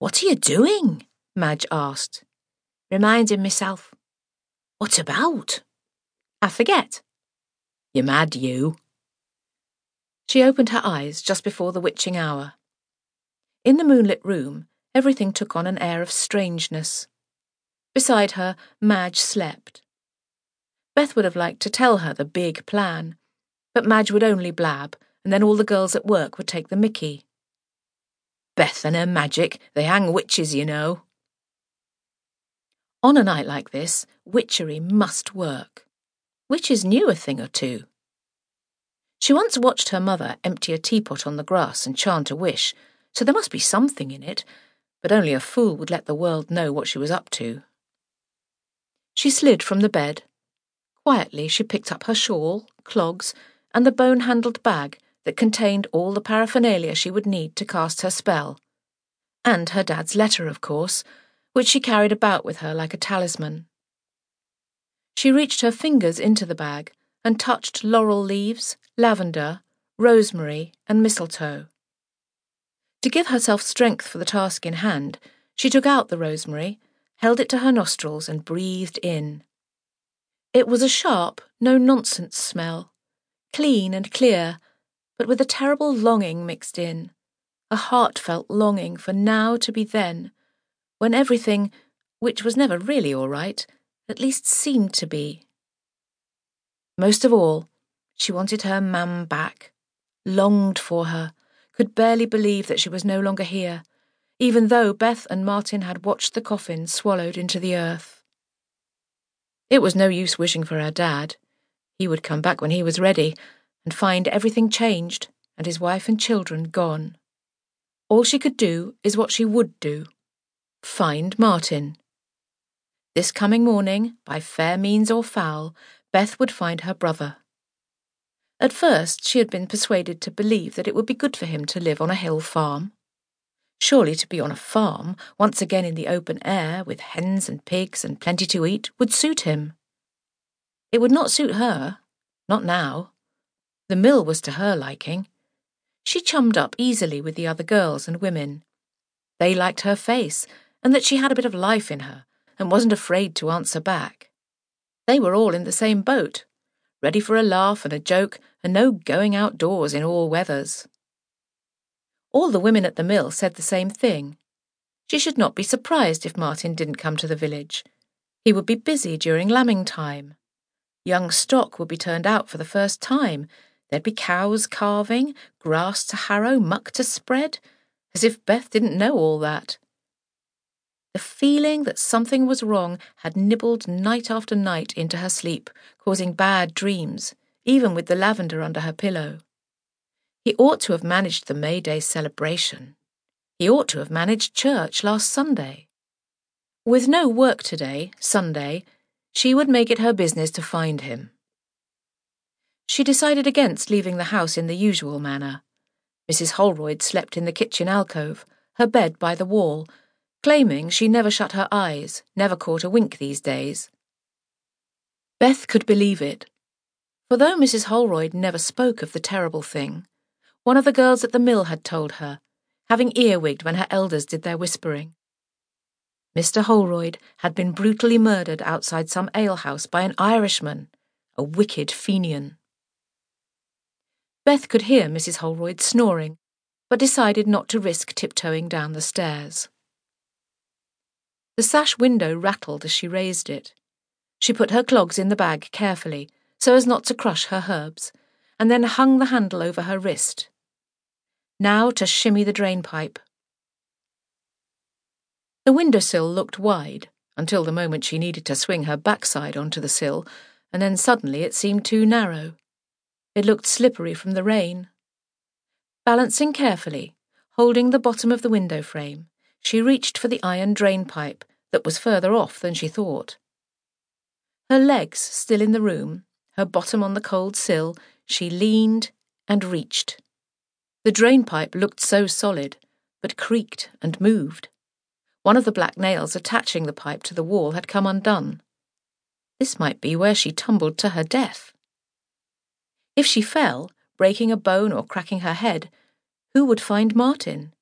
What are you doing? Madge asked. Reminding myself. What about? I forget. You're mad, you. She opened her eyes just before the witching hour. In the moonlit room, everything took on an air of strangeness. Beside her, Madge slept. Beth would have liked to tell her the big plan, but Madge would only blab, and then all the girls at work would take the mickey. Beth and her magic, they hang witches, you know. On a night like this, witchery must work. Witches knew a thing or two. She once watched her mother empty a teapot on the grass and chant a wish, so there must be something in it, but only a fool would let the world know what she was up to. She slid from the bed. Quietly, she picked up her shawl, clogs, and the bone handled bag that contained all the paraphernalia she would need to cast her spell. And her dad's letter, of course, which she carried about with her like a talisman. She reached her fingers into the bag and touched laurel leaves, lavender, rosemary, and mistletoe. To give herself strength for the task in hand, she took out the rosemary, held it to her nostrils, and breathed in. It was a sharp, no nonsense smell, clean and clear, but with a terrible longing mixed in, a heartfelt longing for now to be then, when everything, which was never really all right, at least seemed to be. Most of all, she wanted her mam back, longed for her, could barely believe that she was no longer here, even though Beth and Martin had watched the coffin swallowed into the earth. It was no use wishing for her dad. He would come back when he was ready, and find everything changed and his wife and children gone. All she could do is what she would do find Martin. This coming morning, by fair means or foul, Beth would find her brother. At first, she had been persuaded to believe that it would be good for him to live on a hill farm. Surely to be on a farm, once again in the open air, with hens and pigs and plenty to eat, would suit him. It would not suit her, not now. The mill was to her liking. She chummed up easily with the other girls and women. They liked her face, and that she had a bit of life in her, and wasn't afraid to answer back. They were all in the same boat, ready for a laugh and a joke, and no going outdoors in all weathers. All the women at the mill said the same thing. She should not be surprised if Martin didn't come to the village. He would be busy during lambing time. Young stock would be turned out for the first time, There'd be cows calving, grass to harrow, muck to spread, as if Beth didn't know all that. The feeling that something was wrong had nibbled night after night into her sleep, causing bad dreams, even with the lavender under her pillow. He ought to have managed the May Day celebration. He ought to have managed church last Sunday. With no work today, Sunday, she would make it her business to find him. She decided against leaving the house in the usual manner. Mrs. Holroyd slept in the kitchen alcove, her bed by the wall, claiming she never shut her eyes, never caught a wink these days. Beth could believe it. For though Mrs. Holroyd never spoke of the terrible thing, one of the girls at the mill had told her, having earwigged when her elders did their whispering. Mr. Holroyd had been brutally murdered outside some alehouse by an Irishman, a wicked Fenian. Beth could hear Mrs. Holroyd snoring, but decided not to risk tiptoeing down the stairs. The sash window rattled as she raised it. She put her clogs in the bag carefully, so as not to crush her herbs, and then hung the handle over her wrist. Now to shimmy the drain pipe. The windowsill looked wide until the moment she needed to swing her backside onto the sill, and then suddenly it seemed too narrow. It looked slippery from the rain. Balancing carefully, holding the bottom of the window frame, she reached for the iron drain pipe that was further off than she thought. Her legs still in the room, her bottom on the cold sill, she leaned and reached. The drain pipe looked so solid, but creaked and moved. One of the black nails attaching the pipe to the wall had come undone. This might be where she tumbled to her death. If she fell, breaking a bone or cracking her head, who would find Martin?